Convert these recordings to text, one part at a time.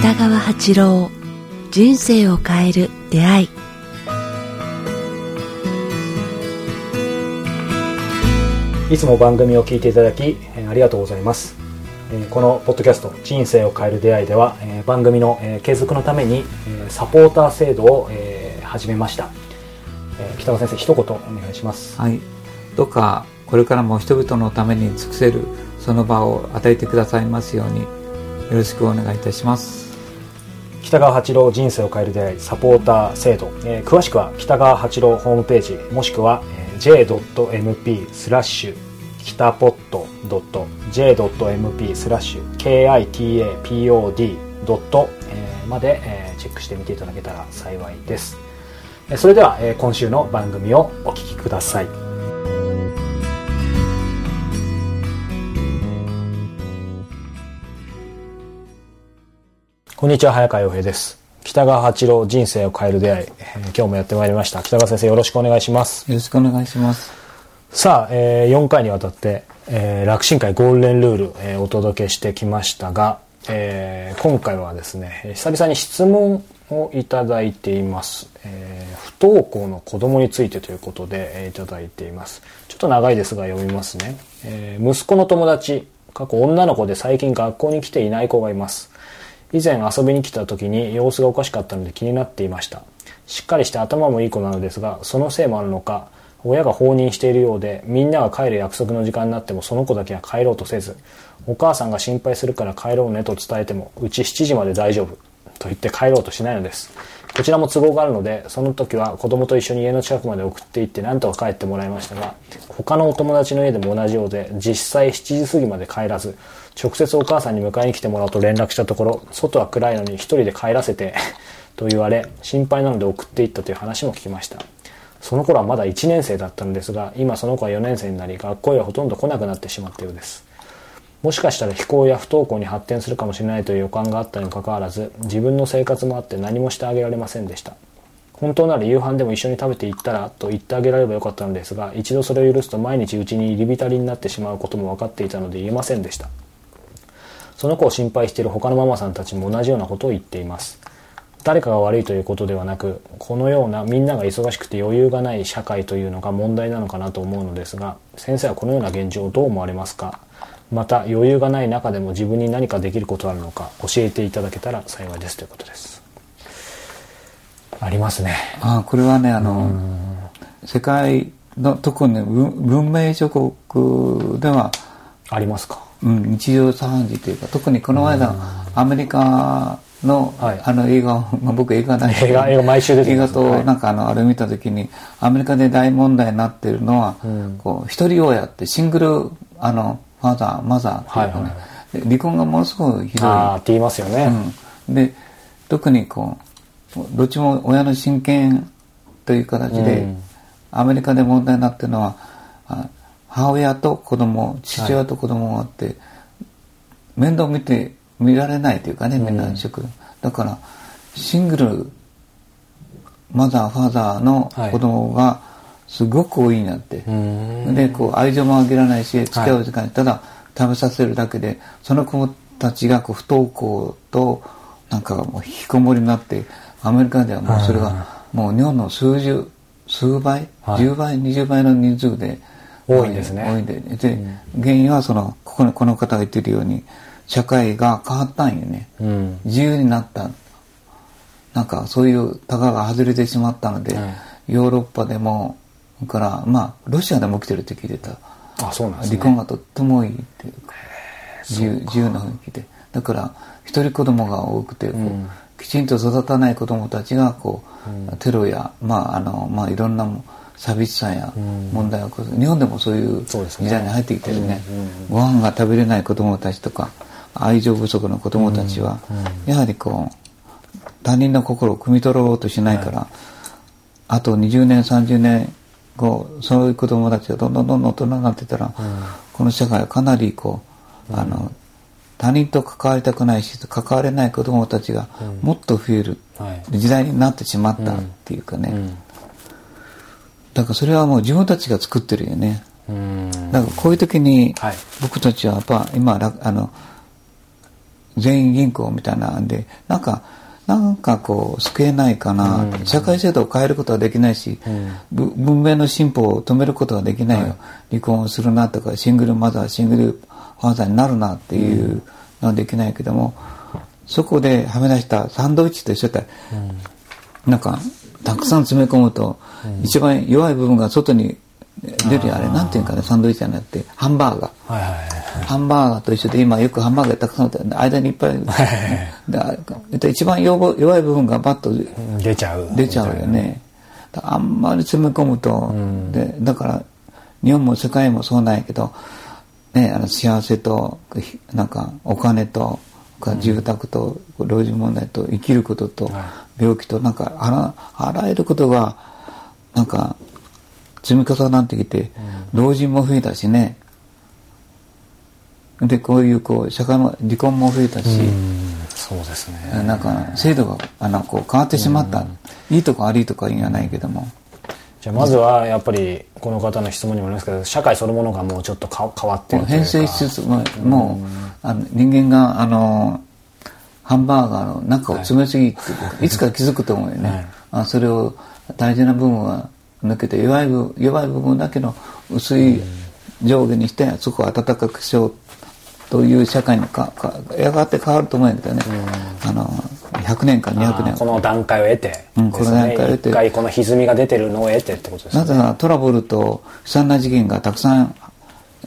北川八郎人生を変える出会い。いつも番組を聞いていただきありがとうございます。えこのポッドキャスト「人生を変える出会い」ではえ番組のえ継続のためにえサポーター制度をえ始めました。えー北川先生一言お願いします。はい、どうかこれからも人々のために尽くせるその場を与えてくださいますようによろしくお願いいたします。北川八郎人生を変える出会いサポーター制度、えー詳しくは北川八郎ホームページもしくは、えー j.mp スラッシュ北ポット .j.mp スラッシュ kitapod まで、えーチェックしてみていただけたら幸いです。えーそれでは、えー今週の番組をお聞きください。こんにちは早川洋平です。北川八郎人生を変える出会い、えー今日もやってまいりました。北川先生よろしくお願いします。よろしくお願いします。さあ、えー4回にわたって、えー楽神会ゴールデンルール、えーお届けしてきましたが、えー今回はですねえー久々に質問をいただいています、えー不登校の子供についてということで、えーいただいています。ちょっと長いですが読みますね、えー息子の友達過去女の子で最近学校に来ていない子がいます。以前遊びに来た時に様子がおかしかったので気になっていました。しっかりして頭もいい子なのですがそのせいもあるのか親が放任しているようでみんなが帰る約束の時間になってもその子だけは帰ろうとせずお母さんが心配するから帰ろうねと伝えてもうち7時まで大丈夫。と言って帰ろうとしないのです。こちらも都合があるのでその時は子供と一緒に家の近くまで送って行って何とか帰ってもらいましたが他のお友達の家でも同じようで実際7時過ぎまで帰らず直接お母さんに迎えに来てもらうと連絡したところ外は暗いのに一人で帰らせて と言われ心配なので送っていったという話も聞きました。その頃はまだ1年生だったのですが今その子は4年生になり学校へはほとんど来なくなってしまったようです。もしかしたら非行や不登校に発展するかもしれないという予感があったにもかかわらず自分の生活もあって何もしてあげられませんでした。本当なら夕飯でも一緒に食べていったらと言ってあげられればよかったのですが一度それを許すと毎日うちに入り浸りになってしまうことも分かっていたので言えませんでした。その子を心配している他のママさんたちも同じようなことを言っています。誰かが悪いということではなくこのようなみんなが忙しくて余裕がない社会というのが問題なのかなと思うのですが先生はこのような現状をどう思われますか？また余裕がない中でも自分に何かできることがあるのか教えていただけたら幸いですということです。ありますね。あこれはねあの世界の特に文文明諸国では、ありますか？うん、日常茶飯事というか特にこの間アメリカの,、はい。あの映画を、まあ、僕映画ない映画映画毎週出て映画となんかあのあれ見た時にアメリカで大問題になってるのは、ん。こう一人親ってシングルあのファザーマザーっていうかね、はいはい。で離婚がものすごくひどい。ああって言いますよね、うん、で特にこうどっちも親の親権という形で、うん。アメリカで問題になってるのはあ母親と子供父親と子供があって、面倒見て見られないというかねみんな職、だからシングルマザーファザーの子供がすごく多いなって、ん。でこう愛情もあげられないし付き合う時間にただ食べさせるだけでその子たちがこう不登校となんかもう引きこもりになってアメリカではもうそれがもう日本の数十数倍、はい。10倍20倍の人数で多いんですね。多いんでで、原因はそのここにこの方が言ってるように社会が変わったんよね、うん。自由になった。なんかそういうタガが外れてしまったので、はい。ヨーロッパでもそれからまあロシアでも起きてるって聞いてた。あそうなんですね。離婚がとっても多いっていうか。自由自由な雰囲気で。だから一人子供が多くてこう、うん。きちんと育たない子供たちがこう、テロやまああのまあいろんなも寂しさやん。問題を起こす、日本でもそういう時代に入ってきてるね。うんうんご飯が食べれない子供たちとか愛情不足の子供たちは、やはりこう他人の心を汲み取ろうとしないから、あと20年30年後そういう子供たちがどんどんどんどん大人になってたら、この社会はかなりこう、あの他人と関わりたくないし関われない子供たちがもっと増える。はい。時代になってしまったっていうかね、うん。だからそれはもう自分たちが作ってるよね。うん。だからこういう時にはい。僕たちはやっぱ今らあの全員銀行みたいなんでなんかなんかこう救えないかな、うん。社会制度を変えることはできないし、うん。ぶ文明の進歩を止めることはできないよ、はい。離婚をするなとかシングルマザーシングルファーザーになるなっていうのはできないけども、そこではめ出したサンドイッチと一緒だった。らなんかたくさん詰め込むと、一番弱い部分が外に出るあれなんていうかねサンドイッチじゃなくてハンバーガー。はいはいはいハンバーガーと一緒で今よくハンバーガーたくさんあって間にいっぱいだで一番弱弱い部分がバッとうん出ちゃう。出ちゃうよね。だあんまり詰め込むと、でだから日本も世界もそうなんやけど、ね、あの幸せとひなんかお金とか住宅と老人問題と生きることとは病気となんかあらあらゆることがなんか積み重なってきて、老人も増えたしねでこういうこう社会の離婚も増えたし、うんそうですね。なんか制度があのこう変わってしまった、いいとこ悪いとか言わないけども、じゃあまずはやっぱりこの方の質問にもありますけど社会そのものがもうちょっとか変わってるというか。編成しつつもうもうあの人間があのハンバーガーの中を詰めすぎってい。うか、い、つか気づくと思うよね、はい。あそれを大事な部分は抜けて弱い部弱い部分だけの薄い上下にしてそこを温かくしようという社会にかかやがて変わると思うんだけどね、あの100年か200あー年。この段階を得て。うんこの段階を得て。一回この歪みが出てるのを得てってことですね。なぜならトラブルと悲惨な事件がたくさん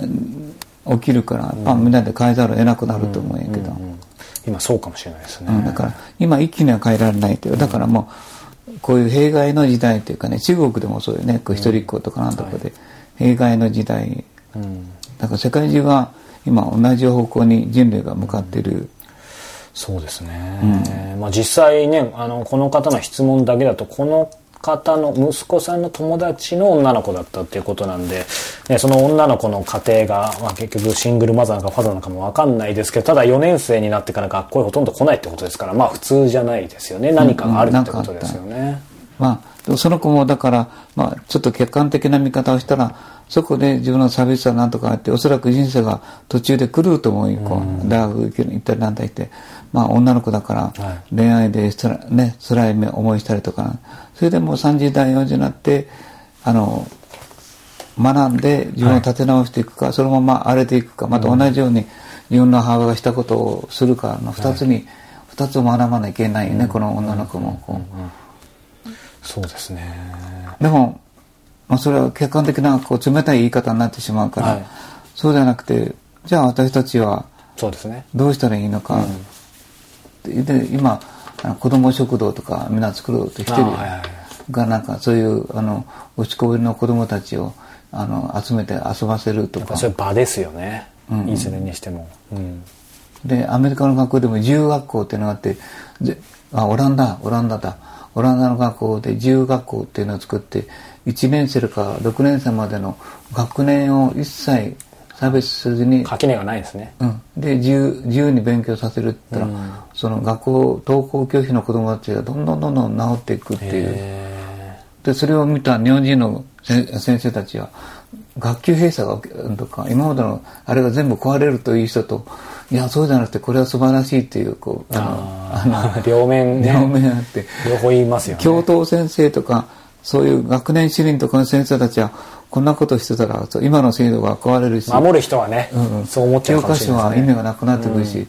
うん起きるから、やっぱみんなで変えざるを得なくなると思うんやけど、うん今そうかもしれないですね、うんだから今一気には変えられないという。だからもうこういう弊害の時代というかね中国でもそうよね。こう一人っ子とかなんとかで、弊害の時代。うんだから世界中が今同じ方向に人類が向かっている、そうですね、まあ、実際ねあのこの方の質問だけだとこの方の息子さんの友達の女の子だったっていうことなんで、ね、その女の子の家庭が、まあ、結局シングルマザーなのかファザーなのかも分かんないですけどただ4年生になってから学校へほとんど来ないってことですからまあ普通じゃないですよね。何かがあるってことですよね。まあ、その子もだから、まあ、ちょっと客観的な見方をしたら、そこで自分の寂しさなんとかあって、おそらく人生が途中で狂うと思うよ、こう大学行ったりなんだりって、まあ女の子だからはい、恋愛でつら,、ね、辛い思いしたりとか、それでもう30代、40になって、あの、学んで自分を立て直していくか、そのまま荒れていくか、また同じように自分の母親がしたことをするかの二つに、二つを学ばなきゃいけないよね、この女の子も。こうそうですね。でも、まあ、それは客観的なこう冷たい言い方になってしまうから、はい。そうじゃなくてじゃあ私たちはそうですね。どうしたらいいのか、でで今子ども食堂とかみんな作ろうとしてるがなんかそういうあの落ちこぼれの子どもたちをあの集めて遊ばせるとか。そういう場ですよね、うん。いずれにしても、うん。でアメリカの学校でも自由学校っていうのがあってであオランダオランダだオランダの学校で自由学校っていうのを作って1年生から6年生までの学年を一切差別せずに、垣根がないですね。うん、で自由自由に勉強させるって言ったら、その学校登校拒否の子供たちがどんどんどんどん治っていくっていう。へでそれを見た日本人のせ先生たちは学級閉鎖が起きるとか今までのあれが全部壊れるという人といやそうじゃなくてこれは素晴らしいっていうこうあのあー。両面ね。両面あって。両方言いますよね。教頭先生とかそういう学年主任とかの先生たちはこんなことしてたら今の制度が壊れるし。守る人はね、うんそう思っちゃう教科書かもしれないですねは意味がなくなってくるし、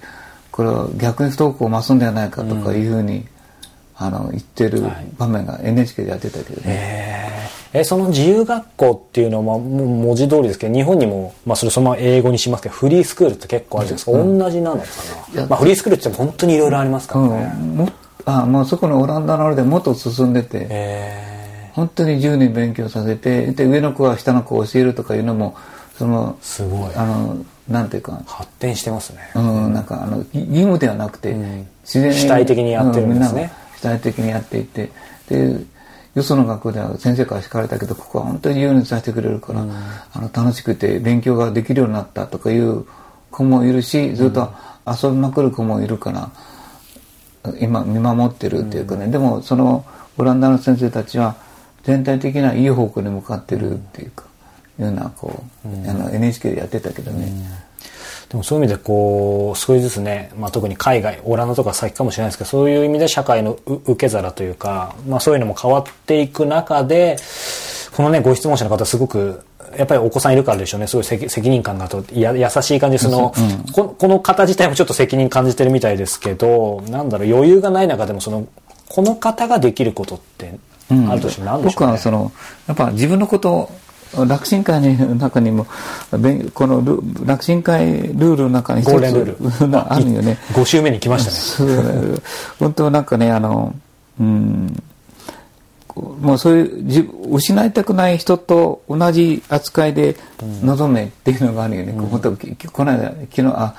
これは逆に不登校を増すんではないかとかいうふうに、あの言ってる場面が NHK でやってたけどね、へー。えその自由学校っていうのは、まあ、もう文字通りですけど日本にも、まあ、それそのまま英語にしますけどフリースクールって結構あるじゃないですか、同じなのかな、まあ、フリースクールって本当にいろいろありますからね、うん、もあもうそこのオランダのあれでもっと進んでて、へ本当に自由に勉強させてで上の子は下の子を教えるとかいうのもそのーすごい。あのなんていうか。発展してますね、うん、なんかあの義義務ではなくて、うん。自然に主体的にやってるんですね体的にやっていて。でよその学校では先生から叱かれたけどここは本当に自由にさせてくれるから、あの楽しくて勉強ができるようになったとかいう子もいるしずっと遊びまくる子もいるから、今見守ってるっていうかね、でもそのオランダの先生たちは全体的ないい方向に向かってるっていうか、いうようなこう、あの NHK でやってたけどね、でもそういう意味でこう少しずつね、まあ、特に海外オランダとか先かもしれないですけどそういう意味で社会のう受け皿というか、まあ、そういうのも変わっていく中でこのねご質問者の方すごくやっぱりお子さんいるからでしょうね。すごい責責任感があとや優しい感じその、ここの方自体もちょっと責任感じてるみたいですけどなんだろう余裕がない中でもそのこの方ができることってあるとして何でしょうね、僕はそのやっぱ自分のこと楽神会の中にもこのル楽神会ルールの中に一つ なあるよね。5週目に来ましたね。本当なんかねあのうんもうそういうじ失いたくない人と同じ扱いで臨めっていうのがあるよね、こう本当きこの間昨日あ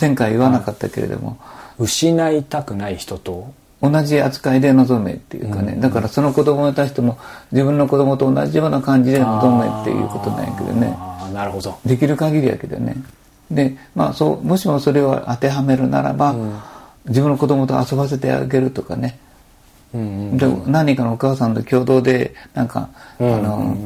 前回言わなかったけれども、失いたくない人と同じ扱いで臨めっていうかね、だからその子供たちとも自分の子供と同じような感じで臨めっていうことなんやけどね。なるほど。できる限りやけどね。でまあそうもしもそれを当てはめるならば、自分の子供と遊ばせてあげるとかね、で何かのお母さんと共同でなんか、あの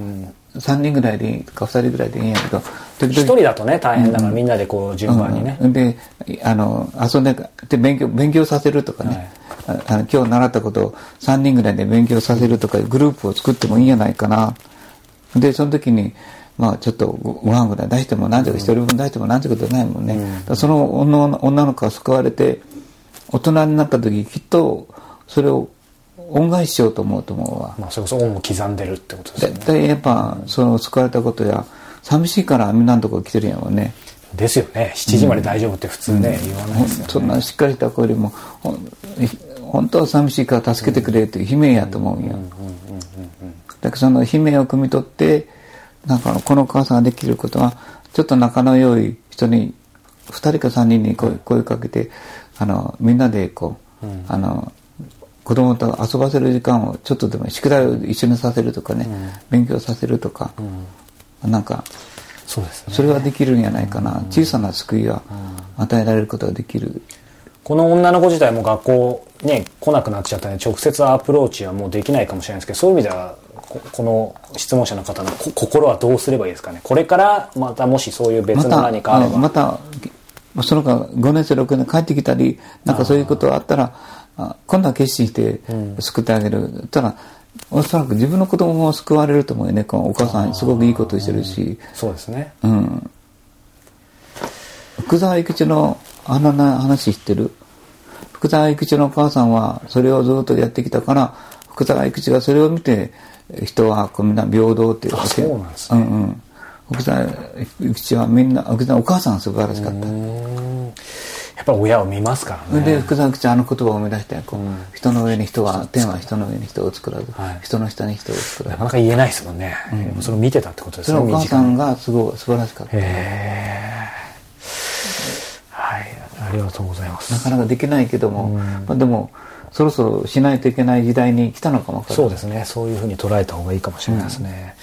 3人ぐらいでいいか2人ぐらいでいいんやけど時一人だとね大変だからみんなでこう順番にね、うん。であの遊んでで勉強勉強させるとかね、ああの今日習ったことを3人ぐらいで勉強させるとかグループを作ってもいいんじゃないかな。でその時にまあちょっとごご飯ぐらい出しても何とか一人分出しても何とかことないもんね、だからその女の女の子が救われて大人になった時きっとそれを恩返ししようと思うと思うわ。まあ、それこそ恩を刻んでるってことですよね。絶対やっぱその救われたことや寂しいからみんなのとこ来てるんやもんね。ですよね。7時まで大丈夫って普通ね、言わないですよね。そんなしっかりした子よりも本当は寂しいから助けてくれっていう悲鳴やと思うんよ。だからその悲鳴を汲み取ってなんかこのお母さんができることはちょっと仲の良い人に2人か3人に声声かけてあのみんなでこう、あの子供と遊ばせる時間をちょっとでも宿題を一緒にさせるとかね、勉強させるとか、なんかそうですね。それはできるんじゃないかな、小さな救いは与えられることができる。この女の子自体も学校ね来なくなっちゃったんで直接アプローチはもうできないかもしれないですけどそういう意味ではここの質問者の方のこ心はどうすればいいですかね。これからまたもしそういう別のまた何かあれば、あまたその間5年生6年帰ってきたりなんかそういうことがあったらあ今度は決心して救ってあげる、ただおそらく自分の子供も救われると思うよね。このお母さんすごくいいことしてるし。そうですね。うん。福沢諭吉のあのな話知ってる？福沢諭吉のお母さんはそれをずっとやってきたから福沢諭吉がそれを見て人はこうみんな平等っていうあそうなんですね。うんうん。福沢諭吉はみんな福沢お母さんが素晴らしかったやっぱり親を見ますからね。で福沢諭吉はあの言葉を生み出したよこう、人の上に人は天は人の上に人を作らず、はい。人の下に人を作らず。なかなか言えないですもんね、それを見てたってことですねそれはお母さんがすごい素晴らしかった。はい。ありがとうございます。なかなかできないけども、まあ、でもそろそろしないといけない時代に来たのかもそうですね。そういうふうに捉えた方がいいかもしれないですね、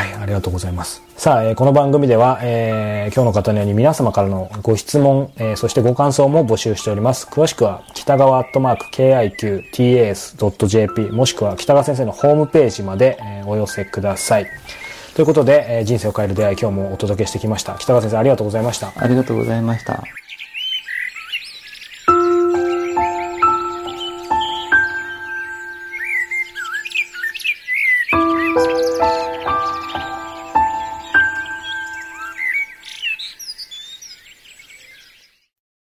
はいありがとうございます。さあ、えーこの番組では、えー今日の方のように皆様からのご質問、えーそしてご感想も募集しております。詳しくは北川アットマーク KIQTAS.jp もしくは北川先生のホームページまで、えーお寄せください。ということで、えー人生を変える出会い今日もお届けしてきました。北川先生ありがとうございました。ありがとうございました。